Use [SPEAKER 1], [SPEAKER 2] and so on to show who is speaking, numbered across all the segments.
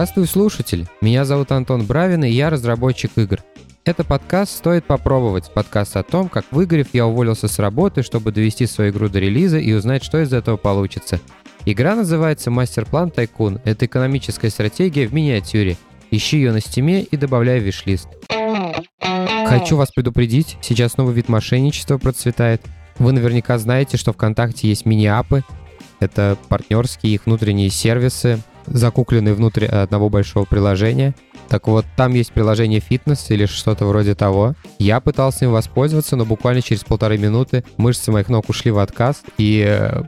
[SPEAKER 1] Здравствуй, слушатель! Меня зовут Антон Бравин, и я разработчик игр. Это подкаст «Стоит попробовать», подкаст о том, как выгорев, я уволился с работы, чтобы довести свою игру до релиза и узнать, что из этого получится. Игра называется «Мастер-план Тайкун». Это экономическая стратегия в миниатюре. Ищи ее на стиме и добавляй в виш-лист. Хочу вас предупредить, сейчас новый вид мошенничества процветает. Вы наверняка знаете, что ВКонтакте есть мини-апы. Это партнерские их внутренние сервисы, закукленные внутрь одного большого приложения. Так вот, там есть приложение фитнес или что-то вроде того. Я пытался им воспользоваться, но буквально через полторы минуты мышцы моих ног ушли в отказ и э,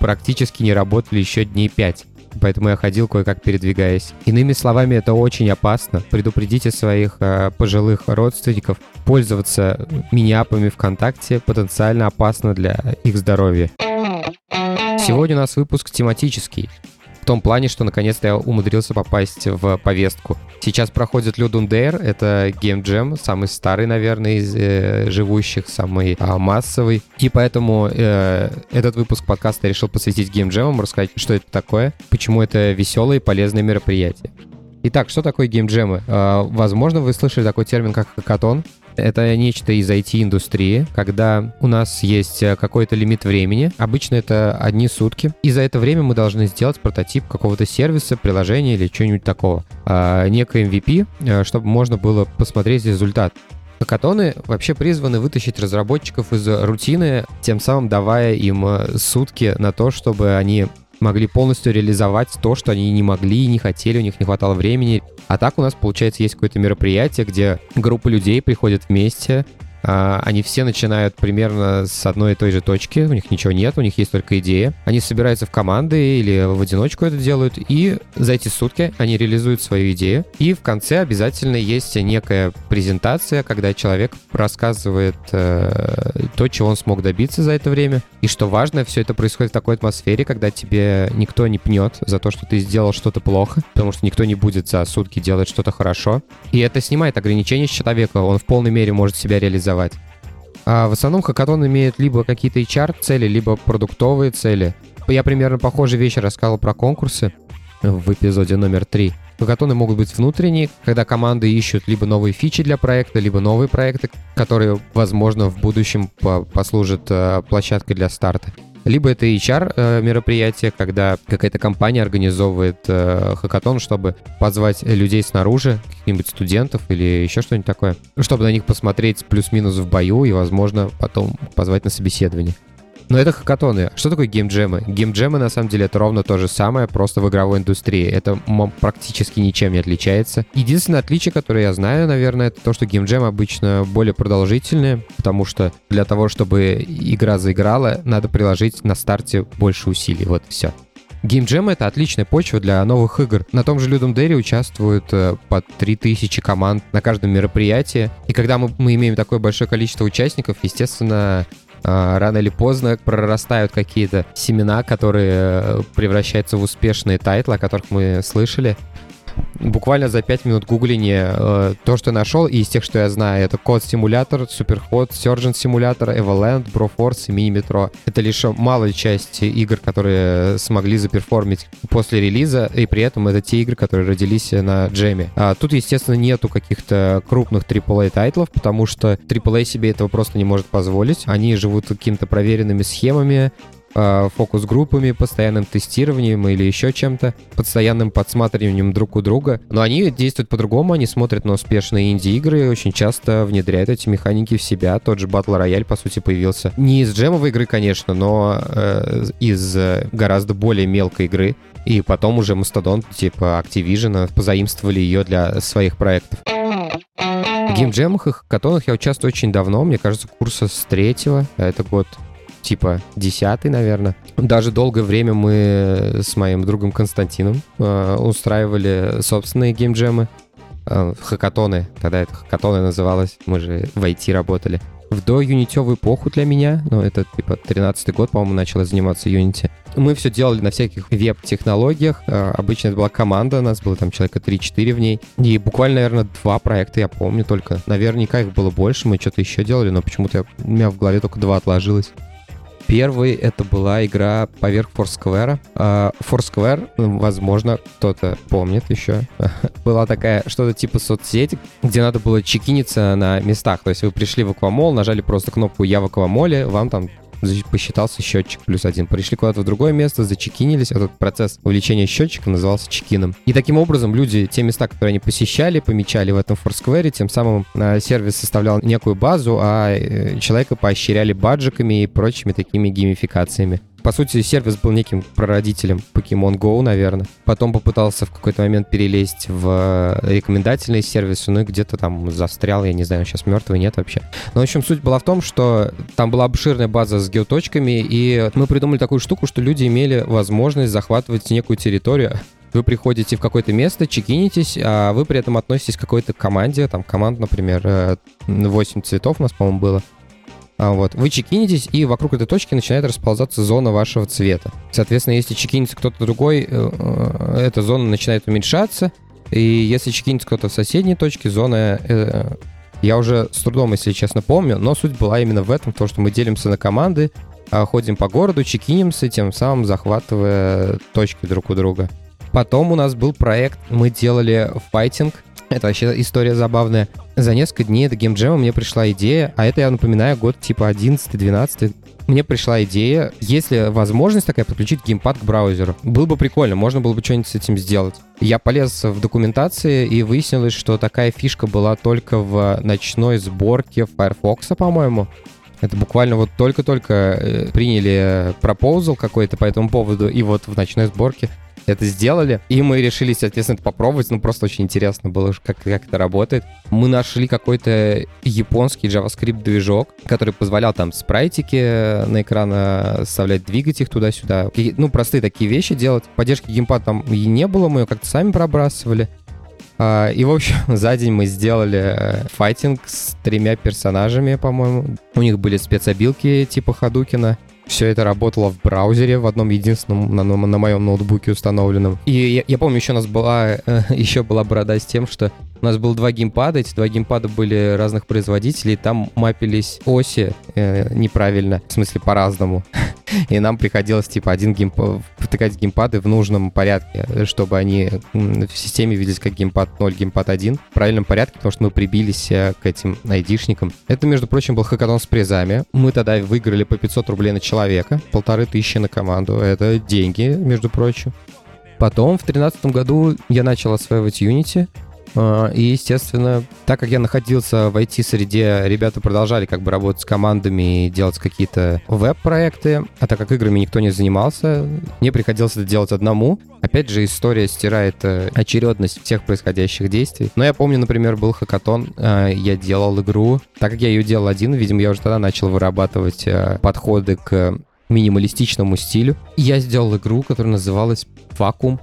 [SPEAKER 1] практически не работали еще дней пять. Поэтому я ходил кое-как передвигаясь. Иными словами, это очень опасно. Предупредите своих э, пожилых родственников. Пользоваться мини-апами ВКонтакте потенциально опасно для их здоровья. Сегодня у нас выпуск тематический. Том плане, что наконец-то я умудрился попасть в повестку. Сейчас проходит Dare, это Game Jam, самый старый, наверное, из э, живущих, самый э, массовый. И поэтому э, этот выпуск подкаста я решил посвятить Game Jam, рассказать, что это такое, почему это веселое и полезное мероприятие. Итак, что такое геймджемы? Э, возможно, вы слышали такой термин, как хакатон. Это нечто из IT-индустрии, когда у нас есть э, какой-то лимит времени. Обычно это одни сутки. И за это время мы должны сделать прототип какого-то сервиса, приложения или чего-нибудь такого. А, некое MVP, э, чтобы можно было посмотреть результат. Хакатоны вообще призваны вытащить разработчиков из рутины, тем самым давая им э, сутки на то, чтобы они могли полностью реализовать то, что они не могли и не хотели, у них не хватало времени. А так у нас, получается, есть какое-то мероприятие, где группа людей приходят вместе, они все начинают примерно с одной и той же точки, у них ничего нет, у них есть только идея. Они собираются в команды или в одиночку это делают, и за эти сутки они реализуют свою идею. И в конце обязательно есть некая презентация, когда человек рассказывает э, то, чего он смог добиться за это время. И что важно, все это происходит в такой атмосфере, когда тебе никто не пнет за то, что ты сделал что-то плохо, потому что никто не будет за сутки делать что-то хорошо. И это снимает ограничения с человека, он в полной мере может себя реализовать реализовать. А в основном хакатон имеет либо какие-то HR-цели, либо продуктовые цели. Я примерно похожие вещи рассказывал про конкурсы в эпизоде номер 3. Хакатоны могут быть внутренние, когда команды ищут либо новые фичи для проекта, либо новые проекты, которые, возможно, в будущем послужат э, площадкой для старта. Либо это HR э, мероприятие, когда какая-то компания организовывает э, хакатон, чтобы позвать людей снаружи, каких-нибудь студентов или еще что-нибудь такое, чтобы на них посмотреть плюс-минус в бою и, возможно, потом позвать на собеседование. Но это хакатоны. Что такое геймджемы? Геймджемы, на самом деле, это ровно то же самое, просто в игровой индустрии. Это практически ничем не отличается. Единственное отличие, которое я знаю, наверное, это то, что геймджемы обычно более продолжительные, потому что для того, чтобы игра заиграла, надо приложить на старте больше усилий. Вот все. Геймджем — это отличная почва для новых игр. На том же Людом Дерри участвуют э, по 3000 команд на каждом мероприятии. И когда мы, мы имеем такое большое количество участников, естественно, рано или поздно прорастают какие-то семена, которые э, превращаются в успешные тайтлы, о которых мы слышали буквально за 5 минут гугления э, то, что нашел, и из тех, что я знаю, это Goat Simulator, Superhot, Surgeon Simulator, Evoland, Broforce и Mini Metro. Это лишь малая часть игр, которые смогли заперформить после релиза, и при этом это те игры, которые родились на джеме. А тут, естественно, нету каких-то крупных AAA тайтлов, потому что AAA себе этого просто не может позволить. Они живут какими-то проверенными схемами, Э, фокус-группами, постоянным тестированием или еще чем-то, постоянным подсматриванием друг у друга. Но они действуют по-другому, они смотрят на успешные инди-игры и очень часто внедряют эти механики в себя. Тот же Battle Royale, по сути, появился не из джемовой игры, конечно, но э, из э, гораздо более мелкой игры. И потом уже Mastodon, типа Activision, позаимствовали ее для своих проектов. В геймджемах и хакатонах я участвую очень давно, мне кажется, курса с третьего, это год типа десятый, наверное. Даже долгое время мы с моим другом Константином э, устраивали собственные геймджемы, э, хакатоны. Тогда это хакатоны называлось, мы же в IT работали. В до юнитевую эпоху для меня, ну это типа 13-й год, по-моему, начала заниматься Unity. Мы все делали на всяких веб-технологиях. Э, обычно это была команда, у нас было там человека 3-4 в ней. И буквально, наверное, два проекта я помню только. Наверняка их было больше, мы что-то еще делали, но почему-то у меня в голове только два отложилось. Первый это была игра поверх Foursquare. Foursquare, возможно, кто-то помнит еще. была такая что-то типа соцсети, где надо было чекиниться на местах. То есть вы пришли в Аквамол, нажали просто кнопку «Я в Аквамоле», вам там посчитался счетчик плюс один. Пришли куда-то в другое место, зачекинились. Этот процесс увеличения счетчика назывался чекином. И таким образом люди, те места, которые они посещали, помечали в этом Foursquare, тем самым э, сервис составлял некую базу, а э, человека поощряли баджиками и прочими такими геймификациями по сути, сервис был неким прародителем Pokemon Go, наверное. Потом попытался в какой-то момент перелезть в э, рекомендательные сервисы, ну и где-то там застрял, я не знаю, сейчас мертвый нет вообще. Но, в общем, суть была в том, что там была обширная база с геоточками, и мы придумали такую штуку, что люди имели возможность захватывать некую территорию, вы приходите в какое-то место, чекинитесь, а вы при этом относитесь к какой-то команде, там команд, например, 8 э, цветов у нас, по-моему, было. А, вот. Вы чекинитесь, и вокруг этой точки начинает расползаться зона вашего цвета. Соответственно, если чекинится кто-то другой, э, э, эта зона начинает уменьшаться, и если чекинится кто-то в соседней точке, зона... Э, я уже с трудом, если честно, помню, но суть была именно в этом, то, что мы делимся на команды, а, ходим по городу, чекинимся, тем самым захватывая точки друг у друга. Потом у нас был проект, мы делали файтинг, это вообще история забавная. За несколько дней до геймджема мне пришла идея, а это, я напоминаю, год типа 11-12, мне пришла идея, если возможность такая, подключить геймпад к браузеру. Было бы прикольно, можно было бы что-нибудь с этим сделать. Я полез в документации и выяснилось, что такая фишка была только в ночной сборке Firefox, по-моему. Это буквально вот только-только э, приняли пропозал какой-то по этому поводу, и вот в ночной сборке это сделали. И мы решили, соответственно, это попробовать. Ну, просто очень интересно было, как, как это работает. Мы нашли какой-то японский JavaScript-движок, который позволял там спрайтики на экран вставлять, двигать их туда-сюда. Ну, простые такие вещи делать. Поддержки геймпад там и не было, мы ее как-то сами пробрасывали. А, и, в общем, за день мы сделали э, файтинг с тремя персонажами, по-моему. У них были спецобилки типа Хадукина. Все это работало в браузере, в одном единственном на, на, моем ноутбуке установленном. И я, я помню, еще у нас была, э, еще была борода с тем, что у нас было два геймпада, эти два геймпада были разных производителей, там мапились оси э, неправильно, в смысле по-разному. И нам приходилось, типа, один геймпад, втыкать геймпады в нужном порядке, чтобы они в системе виделись как геймпад 0, геймпад 1 в правильном порядке, потому что мы прибились э, к этим айдишникам. Это, между прочим, был хакатон с призами. Мы тогда выиграли по 500 рублей на человека, полторы тысячи на команду. Это деньги, между прочим. Потом в 2013 году я начал осваивать Unity, и, естественно, так как я находился в IT-среде, ребята продолжали как бы работать с командами и делать какие-то веб-проекты. А так как играми никто не занимался, мне приходилось это делать одному. Опять же, история стирает э, очередность всех происходящих действий. Но я помню, например, был хакатон, э, я делал игру. Так как я ее делал один, видимо, я уже тогда начал вырабатывать э, подходы к минималистичному стилю. Я сделал игру, которая называлась «Вакуум».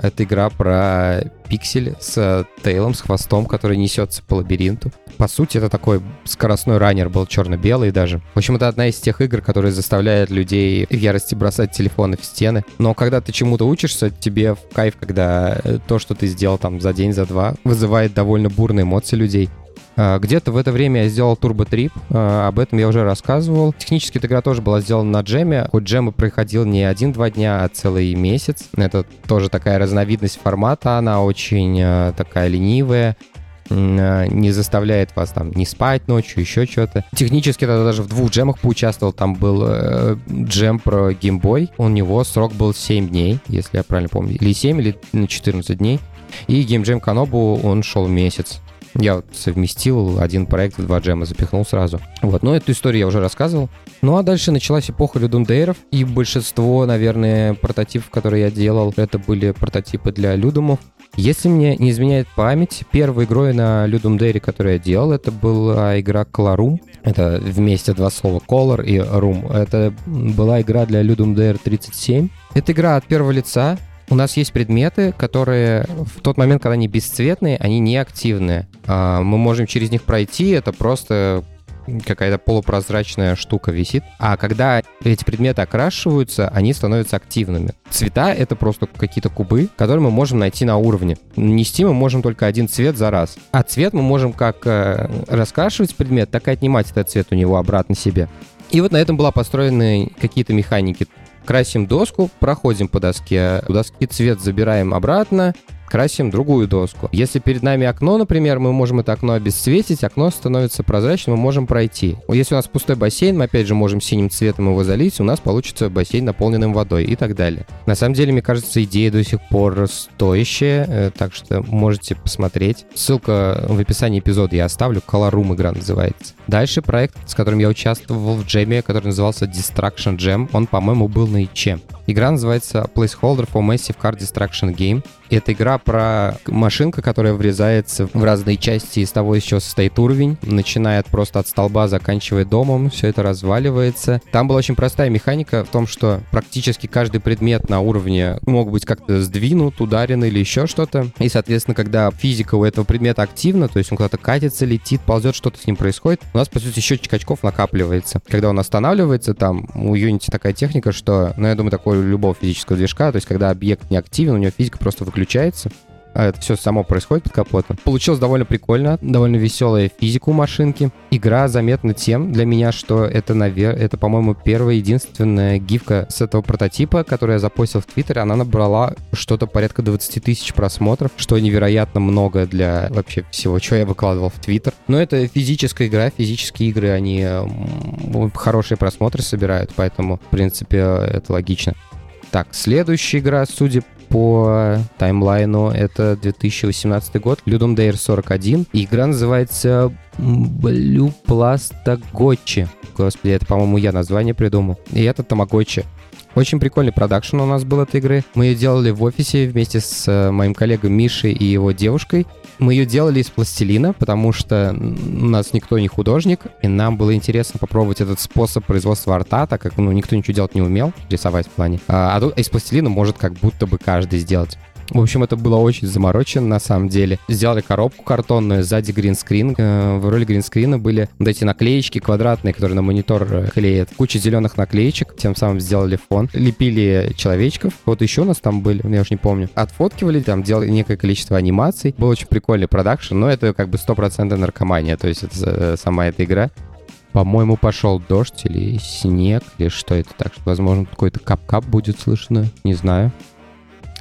[SPEAKER 1] Это игра про пиксель с тейлом, с хвостом, который несется по лабиринту. По сути, это такой скоростной раннер был черно-белый даже. В общем, это одна из тех игр, которые заставляют людей в ярости бросать телефоны в стены. Но когда ты чему-то учишься, тебе в кайф, когда э, то, что ты сделал там за день, за два, вызывает довольно бурные эмоции людей. А, где-то в это время я сделал Trip, а, об этом я уже рассказывал. Технически эта игра тоже была сделана на джеме, хоть джем проходил не один-два дня, а целый месяц. Это тоже такая разновидность формата, она очень а, такая ленивая, не заставляет вас там не спать ночью, еще что-то. Технически тогда даже в двух джемах поучаствовал. Там был э, джем про геймбой. У него срок был 7 дней, если я правильно помню. Или 7, или 14 дней. И геймджем Канобу он шел месяц. Я вот совместил один проект в два джема, запихнул сразу. Вот, но эту историю я уже рассказывал. Ну а дальше началась эпоха людумдейров, и большинство, наверное, прототипов, которые я делал, это были прототипы для людумов. Если мне не изменяет память, первой игрой на Людум Dairy, которую я делал, это была игра Colorum. Это вместе два слова Color и Room. Это была игра для Ludum Dare 37. Это игра от первого лица, у нас есть предметы, которые в тот момент, когда они бесцветные, они не активные. А, мы можем через них пройти, это просто какая-то полупрозрачная штука висит. А когда эти предметы окрашиваются, они становятся активными. Цвета — это просто какие-то кубы, которые мы можем найти на уровне. Нести мы можем только один цвет за раз. А цвет мы можем как э, раскрашивать предмет, так и отнимать этот цвет у него обратно себе. И вот на этом была построены какие-то механики. Красим доску, проходим по доске, у доски цвет забираем обратно, красим другую доску. Если перед нами окно, например, мы можем это окно обесцветить, окно становится прозрачным, мы можем пройти. Если у нас пустой бассейн, мы опять же можем синим цветом его залить, у нас получится бассейн наполненным водой и так далее. На самом деле, мне кажется, идея до сих пор стоящая, э, так что можете посмотреть. Ссылка в описании эпизода я оставлю, Color Room игра называется. Дальше проект, с которым я участвовал в джеме, который назывался Distraction Jam, он, по-моему, был на ИЧе. Игра называется Placeholder for Massive Car Distraction Game. Это игра про машинка, которая врезается в разные части из того, из чего состоит уровень, начиная просто от столба, заканчивая домом, все это разваливается. Там была очень простая механика в том, что практически каждый предмет на уровне мог быть как-то сдвинут, ударен или еще что-то. И, соответственно, когда физика у этого предмета активна, то есть он куда-то катится, летит, ползет, что-то с ним происходит, у нас, по сути, счетчик очков накапливается. Когда он останавливается, там у Unity такая техника, что, ну, я думаю, такой любого физического движка, то есть когда объект не активен, у него физика просто выключается, это все само происходит под капотом. Получилось довольно прикольно, довольно веселая физика у машинки. Игра заметна тем для меня, что это, наверное, это, по-моему, первая единственная гифка с этого прототипа, которую я запостил в Твиттере. Она набрала что-то порядка 20 тысяч просмотров, что невероятно много для вообще всего, что я выкладывал в Твиттер. Но это физическая игра, физические игры, они хорошие просмотры собирают, поэтому, в принципе, это логично. Так, следующая игра, судя по таймлайну, это 2018 год, Ludum Dare 41. Игра называется Blue Plastagotchi. Господи, это, по-моему, я название придумал. И это Тамагочи. Очень прикольный продакшн у нас был этой игры. Мы ее делали в офисе вместе с э, моим коллегой Мишей и его девушкой. Мы ее делали из пластилина, потому что у нас никто не художник, и нам было интересно попробовать этот способ производства арта, так как ну, никто ничего делать не умел, рисовать в плане. А, а из пластилина может как будто бы каждый сделать. В общем, это было очень заморочено на самом деле. Сделали коробку картонную, сзади гринскрин. Э, в роли гринскрина были вот эти наклеечки квадратные, которые на монитор э, клеят. Куча зеленых наклеечек, тем самым сделали фон. Лепили человечков. Вот еще у нас там были, я уж не помню. Отфоткивали, там делали некое количество анимаций. Был очень прикольный продакшн, но это как бы стопроцентная наркомания, то есть это э, сама эта игра. По-моему, пошел дождь или снег, или что это так, что, возможно, какой-то кап-кап будет слышно, не знаю.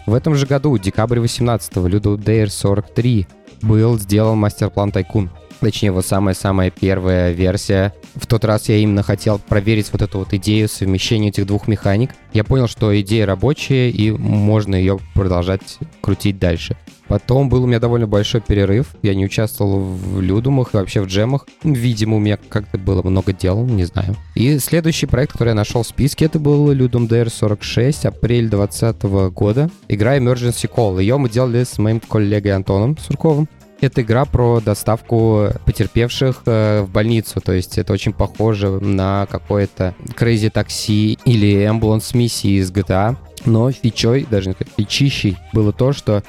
[SPEAKER 1] В этом же году, декабрь 18-го, Ludo Dare 43 был сделан мастер-план Тайкун. Точнее, его самая-самая первая версия. В тот раз я именно хотел проверить вот эту вот идею совмещения этих двух механик. Я понял, что идея рабочая, и можно ее продолжать крутить дальше. Потом был у меня довольно большой перерыв. Я не участвовал в людумах и вообще в джемах. Видимо, у меня как-то было много дел, не знаю. И следующий проект, который я нашел в списке, это был Ludum Dare 46, апрель 2020 года. Игра Emergency Call. Ее мы делали с моим коллегой Антоном Сурковым. Это игра про доставку потерпевших э, в больницу, то есть это очень похоже на какое-то Crazy Taxi или Ambulance миссии из GTA. Но фичой, даже не фичищей, было то, что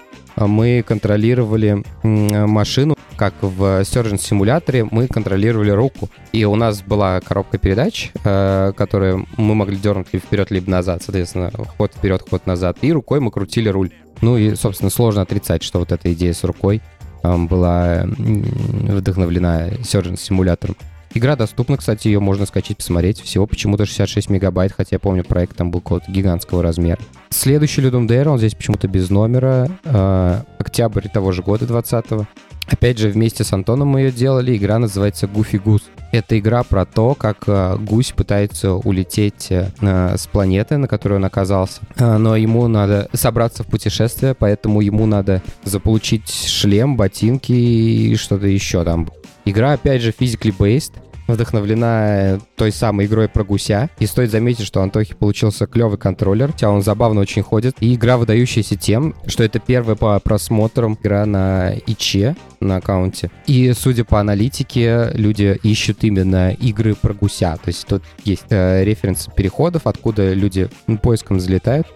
[SPEAKER 1] мы контролировали машину, как в Surgeon симуляторе, мы контролировали руку. И у нас была коробка передач, э, которую мы могли дернуть либо вперед, либо назад. Соответственно, ход вперед, ход назад. И рукой мы крутили руль. Ну и, собственно, сложно отрицать, что вот эта идея с рукой была вдохновлена Surgeon симулятором. Игра доступна, кстати, ее можно скачать, посмотреть. Всего почему-то 66 мегабайт, хотя я помню, проект там был какого-то гигантского размера. Следующий Ludum Dare, он здесь почему-то без номера. Э, октябрь того же года, 20-го. Опять же, вместе с Антоном мы ее делали. Игра называется Goofy Goose. Это игра про то, как э, гусь пытается улететь э, с планеты, на которой он оказался. Э, но ему надо собраться в путешествие, поэтому ему надо заполучить шлем, ботинки и что-то еще там. Игра, опять же, physically based вдохновлена той самой игрой про гуся. И стоит заметить, что Антохи получился клевый контроллер, хотя он забавно очень ходит. И игра выдающаяся тем, что это первая по просмотрам игра на ИЧе, на аккаунте. И, судя по аналитике, люди ищут именно игры про гуся. То есть тут есть э, референсы переходов, откуда люди поиском залетают.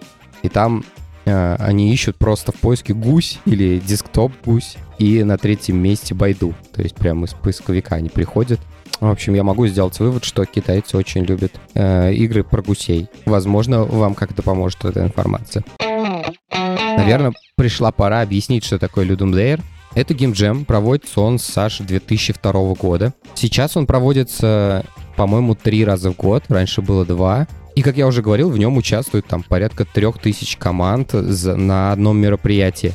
[SPEAKER 1] И там э, они ищут просто в поиске гусь или десктоп гусь. И на третьем месте Байду. То есть прямо из поисковика они приходят. В общем, я могу сделать вывод, что китайцы очень любят э, игры про гусей. Возможно, вам как-то поможет эта информация. Наверное, пришла пора объяснить, что такое Ludum Dare. Это геймджем, проводится он с Саши 2002 года. Сейчас он проводится по-моему, три раза в год. Раньше было два. И, как я уже говорил, в нем участвует там порядка трех тысяч команд на одном мероприятии.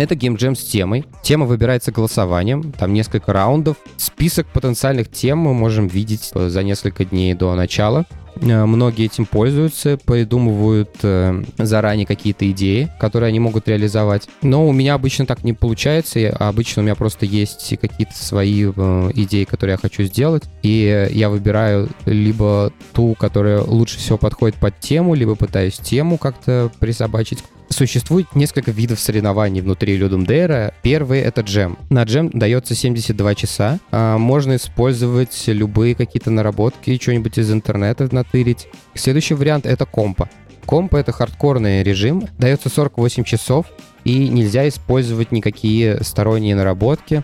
[SPEAKER 1] Это геймджем с темой. Тема выбирается голосованием, там несколько раундов. Список потенциальных тем мы можем видеть за несколько дней до начала. Э, многие этим пользуются, придумывают э, заранее какие-то идеи, которые они могут реализовать. Но у меня обычно так не получается. Обычно у меня просто есть какие-то свои э, идеи, которые я хочу сделать. И я выбираю либо ту, которая лучше всего подходит под тему, либо пытаюсь тему как-то присобачить Существует несколько видов соревнований внутри Ludum Dare. Первый — это джем. На джем дается 72 часа. А, можно использовать любые какие-то наработки, что-нибудь из интернета натырить. Следующий вариант — это компа. Компа — это хардкорный режим, дается 48 часов, и нельзя использовать никакие сторонние наработки,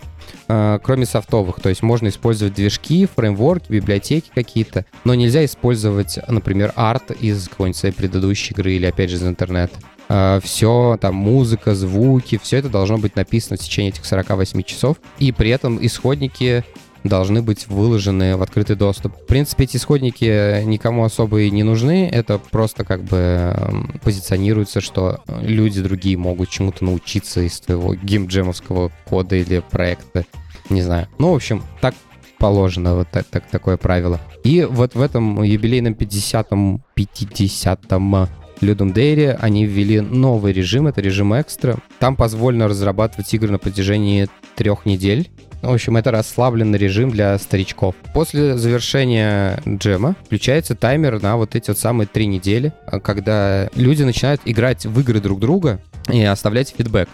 [SPEAKER 1] э, кроме софтовых. То есть можно использовать движки, фреймворки, библиотеки какие-то, но нельзя использовать, например, арт из какой-нибудь своей предыдущей игры или, опять же, из интернета. Э, все, там, музыка, звуки, все это должно быть написано в течение этих 48 часов. И при этом исходники должны быть выложены в открытый доступ. В принципе, эти исходники никому особо и не нужны. Это просто как бы позиционируется, что люди другие могут чему-то научиться из твоего геймджемовского кода или проекта. Не знаю. Ну, в общем, так положено, вот так, так, такое правило. И вот в этом юбилейном 50-м, 50-м Ludum Dare они ввели новый режим, это режим экстра. Там позволено разрабатывать игры на протяжении трех недель. В общем, это расслабленный режим для старичков. После завершения джема включается таймер на вот эти вот самые три недели, когда люди начинают играть в игры друг друга и оставлять фидбэк.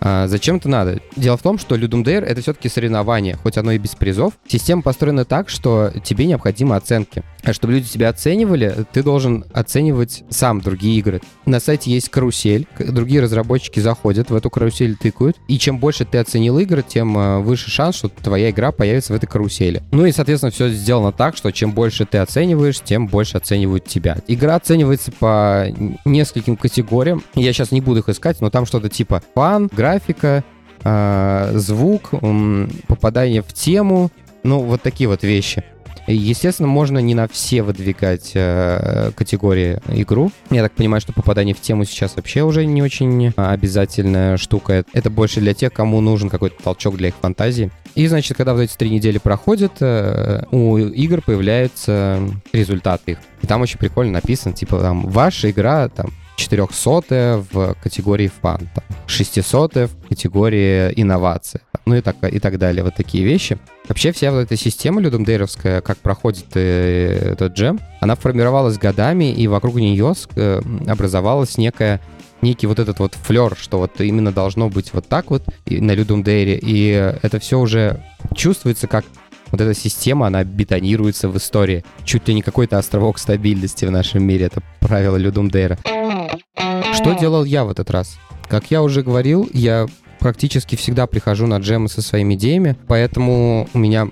[SPEAKER 1] А зачем это надо? Дело в том, что Ludum Dare — это все-таки соревнование, хоть оно и без призов. Система построена так, что тебе необходимы оценки. А чтобы люди тебя оценивали, ты должен оценивать сам другие игры. На сайте есть карусель, другие разработчики заходят в эту карусель, тыкают, и чем больше ты оценил игры, тем э, выше шанс, что твоя игра появится в этой карусели. Ну и, соответственно, все сделано так, что чем больше ты оцениваешь, тем больше оценивают тебя. Игра оценивается по нескольким категориям. Я сейчас не буду их искать, но там что-то типа фан, графика, графика, э, звук, попадание в тему, ну, вот такие вот вещи. Естественно, можно не на все выдвигать э, категории игру. Я так понимаю, что попадание в тему сейчас вообще уже не очень обязательная штука. Это больше для тех, кому нужен какой-то толчок для их фантазии. И, значит, когда вот эти три недели проходят, э, у игр появляются результаты их. И там очень прикольно написано, типа, там, ваша игра, там, 400 в категории фан, 600 в категории инновации, ну и так, и так далее, вот такие вещи. Вообще вся вот эта система людумдейровская, как проходит э, этот джем, она формировалась годами, и вокруг нее э, образовалась некая некий вот этот вот флер, что вот именно должно быть вот так вот на Людум Дейре, и это все уже чувствуется как вот эта система, она бетонируется в истории. Чуть ли не какой-то островок стабильности в нашем мире. Это правило Людум Дейра. Что делал я в этот раз? Как я уже говорил, я практически всегда прихожу на джемы со своими идеями, поэтому у меня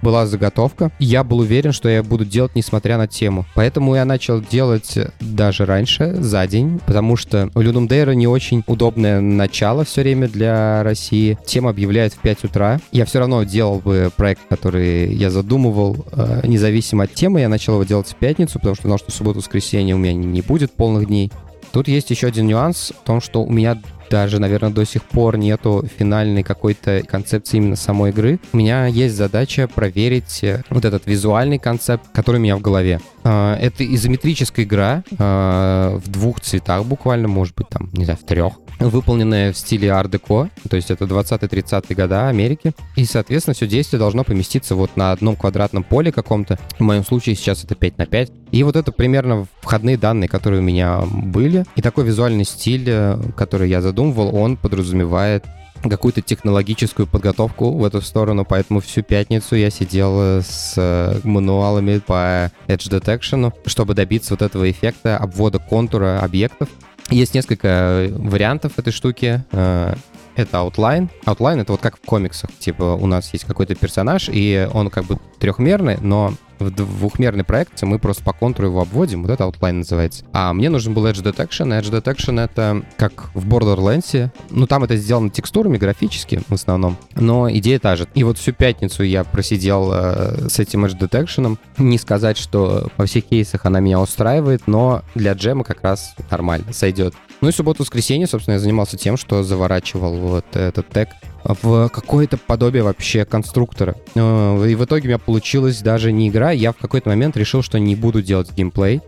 [SPEAKER 1] была заготовка. Я был уверен, что я буду делать, несмотря на тему. Поэтому я начал делать даже раньше, за день, потому что у Людум Дейра не очень удобное начало все время для России. Тема объявляет в 5 утра. Я все равно делал бы проект, который я задумывал, э, независимо от темы. Я начал его делать в пятницу, потому что знал, что в субботу-воскресенье у меня не будет полных дней. Тут есть еще один нюанс в том, что у меня даже, наверное, до сих пор нету финальной какой-то концепции именно самой игры. У меня есть задача проверить э, вот этот визуальный концепт, который у меня в голове. А, это изометрическая игра а, в двух цветах буквально, может быть, там, не знаю, в трех выполненная в стиле ар-деко, то есть это 20-30-е года Америки. И, соответственно, все действие должно поместиться вот на одном квадратном поле каком-то. В моем случае сейчас это 5 на 5. И вот это примерно входные данные, которые у меня были. И такой визуальный стиль, э, который я задумывал, он подразумевает какую-то технологическую подготовку в эту сторону, поэтому всю пятницу я сидел с э, мануалами по Edge Detection, чтобы добиться вот этого эффекта обвода контура объектов. Есть несколько вариантов этой штуки. Э, это outline. Outline — это вот как в комиксах. Типа у нас есть какой-то персонаж, и он как бы трехмерный, но в двухмерной проекции мы просто по контуру его обводим, вот это outline называется. А мне нужен был Edge Detection. Edge Detection — это как в Borderlands. Ну, там это сделано текстурами, графически в основном, но идея та же. И вот всю пятницу я просидел э, с этим Edge Detection. Не сказать, что во всех кейсах она меня устраивает, но для джема как раз нормально, сойдет. Ну и субботу-воскресенье, собственно, я занимался тем, что заворачивал вот этот тег в какое-то подобие вообще конструктора. Э, и в итоге у меня получилась даже не игра, я в какой-то момент решил, что не буду делать геймплей,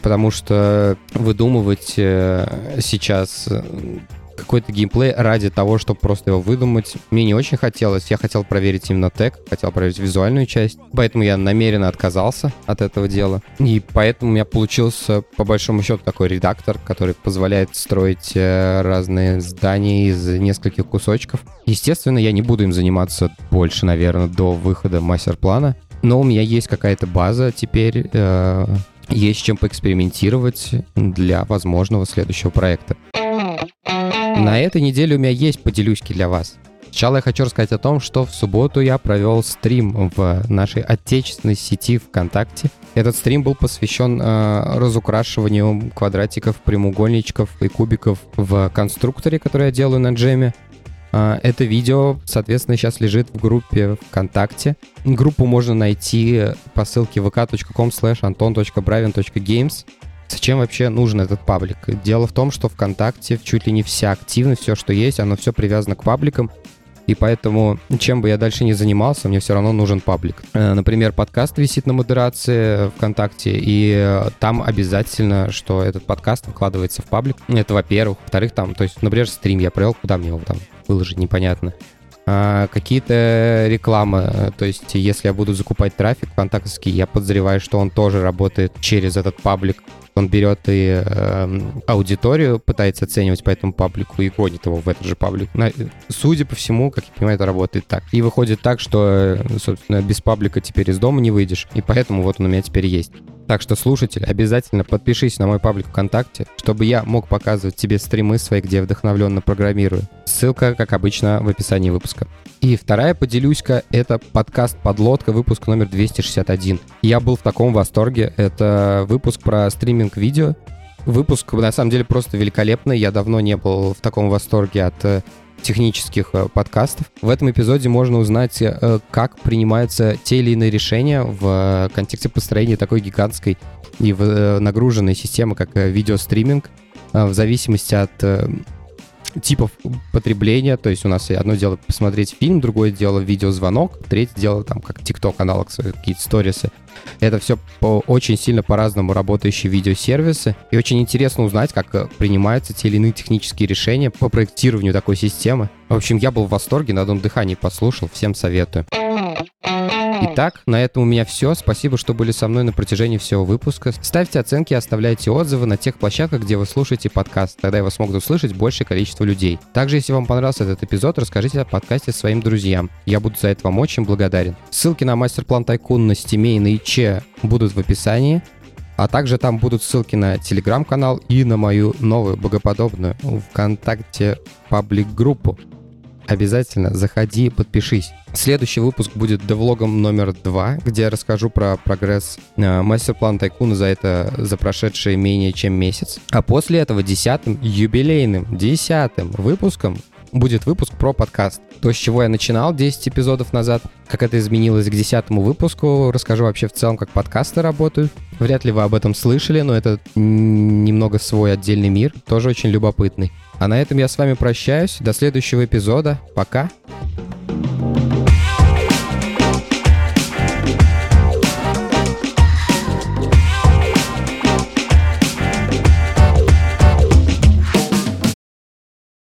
[SPEAKER 1] потому что выдумывать э, сейчас э, какой-то геймплей ради того, чтобы просто его выдумать. Мне не очень хотелось. Я хотел проверить именно тег, хотел проверить визуальную часть. Поэтому я намеренно отказался от этого дела. И поэтому у меня получился, по большому счету, такой редактор, который позволяет строить э, разные здания из нескольких кусочков. Естественно, я не буду им заниматься больше, наверное, до выхода мастер-плана. Но у меня есть какая-то база теперь, э, есть чем поэкспериментировать для возможного следующего проекта. На этой неделе у меня есть поделюськи для вас. Сначала я хочу рассказать о том, что в субботу я провел стрим в нашей отечественной сети ВКонтакте. Этот стрим был посвящен э, разукрашиванию квадратиков, прямоугольничков и кубиков в конструкторе, который я делаю на джеме. Э, это видео, соответственно, сейчас лежит в группе ВКонтакте. Группу можно найти по ссылке vk.com slash anton.bravin.games. Зачем вообще нужен этот паблик? Дело в том, что ВКонтакте чуть ли не вся активность, все, что есть, оно все привязано к пабликам. И поэтому, чем бы я дальше не занимался, мне все равно нужен паблик. Э, например, подкаст висит на модерации ВКонтакте, и э, там обязательно, что этот подкаст выкладывается в паблик. Это, во-первых. Во-вторых, там, то есть, например, стрим я провел, куда мне его там выложить, непонятно. А, какие-то рекламы, то есть если я буду закупать трафик контактовский, я подозреваю, что он тоже работает через этот паблик. Он берет и э, аудиторию, пытается оценивать по этому паблику и гонит его в этот же паблик. На, судя по всему, как я понимаю, это работает так. И выходит так, что, собственно, без паблика теперь из дома не выйдешь, и поэтому вот он у меня теперь есть. Так что, слушатель, обязательно подпишись на мой паблик ВКонтакте, чтобы я мог показывать тебе стримы свои, где я вдохновленно программирую. Ссылка, как обычно, в описании выпуска. И вторая поделюсь-ка, это подкаст «Подлодка», выпуск номер 261. Я был в таком восторге. Это выпуск про стриминг-видео. Выпуск, на самом деле, просто великолепный. Я давно не был в таком восторге от э, технических э, подкастов. В этом эпизоде можно узнать, э, как принимаются те или иные решения в контексте построения такой гигантской и нагруженной системы, как видеостриминг, в зависимости от типов потребления. То есть у нас одно дело посмотреть фильм, другое дело видеозвонок, третье дело там как TikTok аналог, какие-то сторисы. Это все по, очень сильно по-разному работающие видеосервисы. И очень интересно узнать, как э, принимаются те или иные технические решения по проектированию такой системы. В общем, я был в восторге, на одном дыхании послушал, всем советую. Итак, на этом у меня все. Спасибо, что были со мной на протяжении всего выпуска. Ставьте оценки и оставляйте отзывы на тех площадках, где вы слушаете подкаст. Тогда его смогут услышать большее количество людей. Также, если вам понравился этот эпизод, расскажите о подкасте своим друзьям. Я буду за это вам очень благодарен. Ссылки на мастер-план Тайкун на Стиме и на ИЧ будут в описании. А также там будут ссылки на телеграм-канал и на мою новую богоподобную ВКонтакте паблик-группу. Обязательно заходи, подпишись. Следующий выпуск будет девлогом номер два, где я расскажу про прогресс э, мастер-план Тайкуна за это, за прошедшие менее чем месяц. А после этого десятым, юбилейным, десятым выпуском будет выпуск про подкаст. То, с чего я начинал 10 эпизодов назад, как это изменилось к десятому выпуску, расскажу вообще в целом, как подкасты работают. Вряд ли вы об этом слышали, но это немного свой отдельный мир, тоже очень любопытный. А на этом я с вами прощаюсь. До следующего эпизода. Пока. Пока.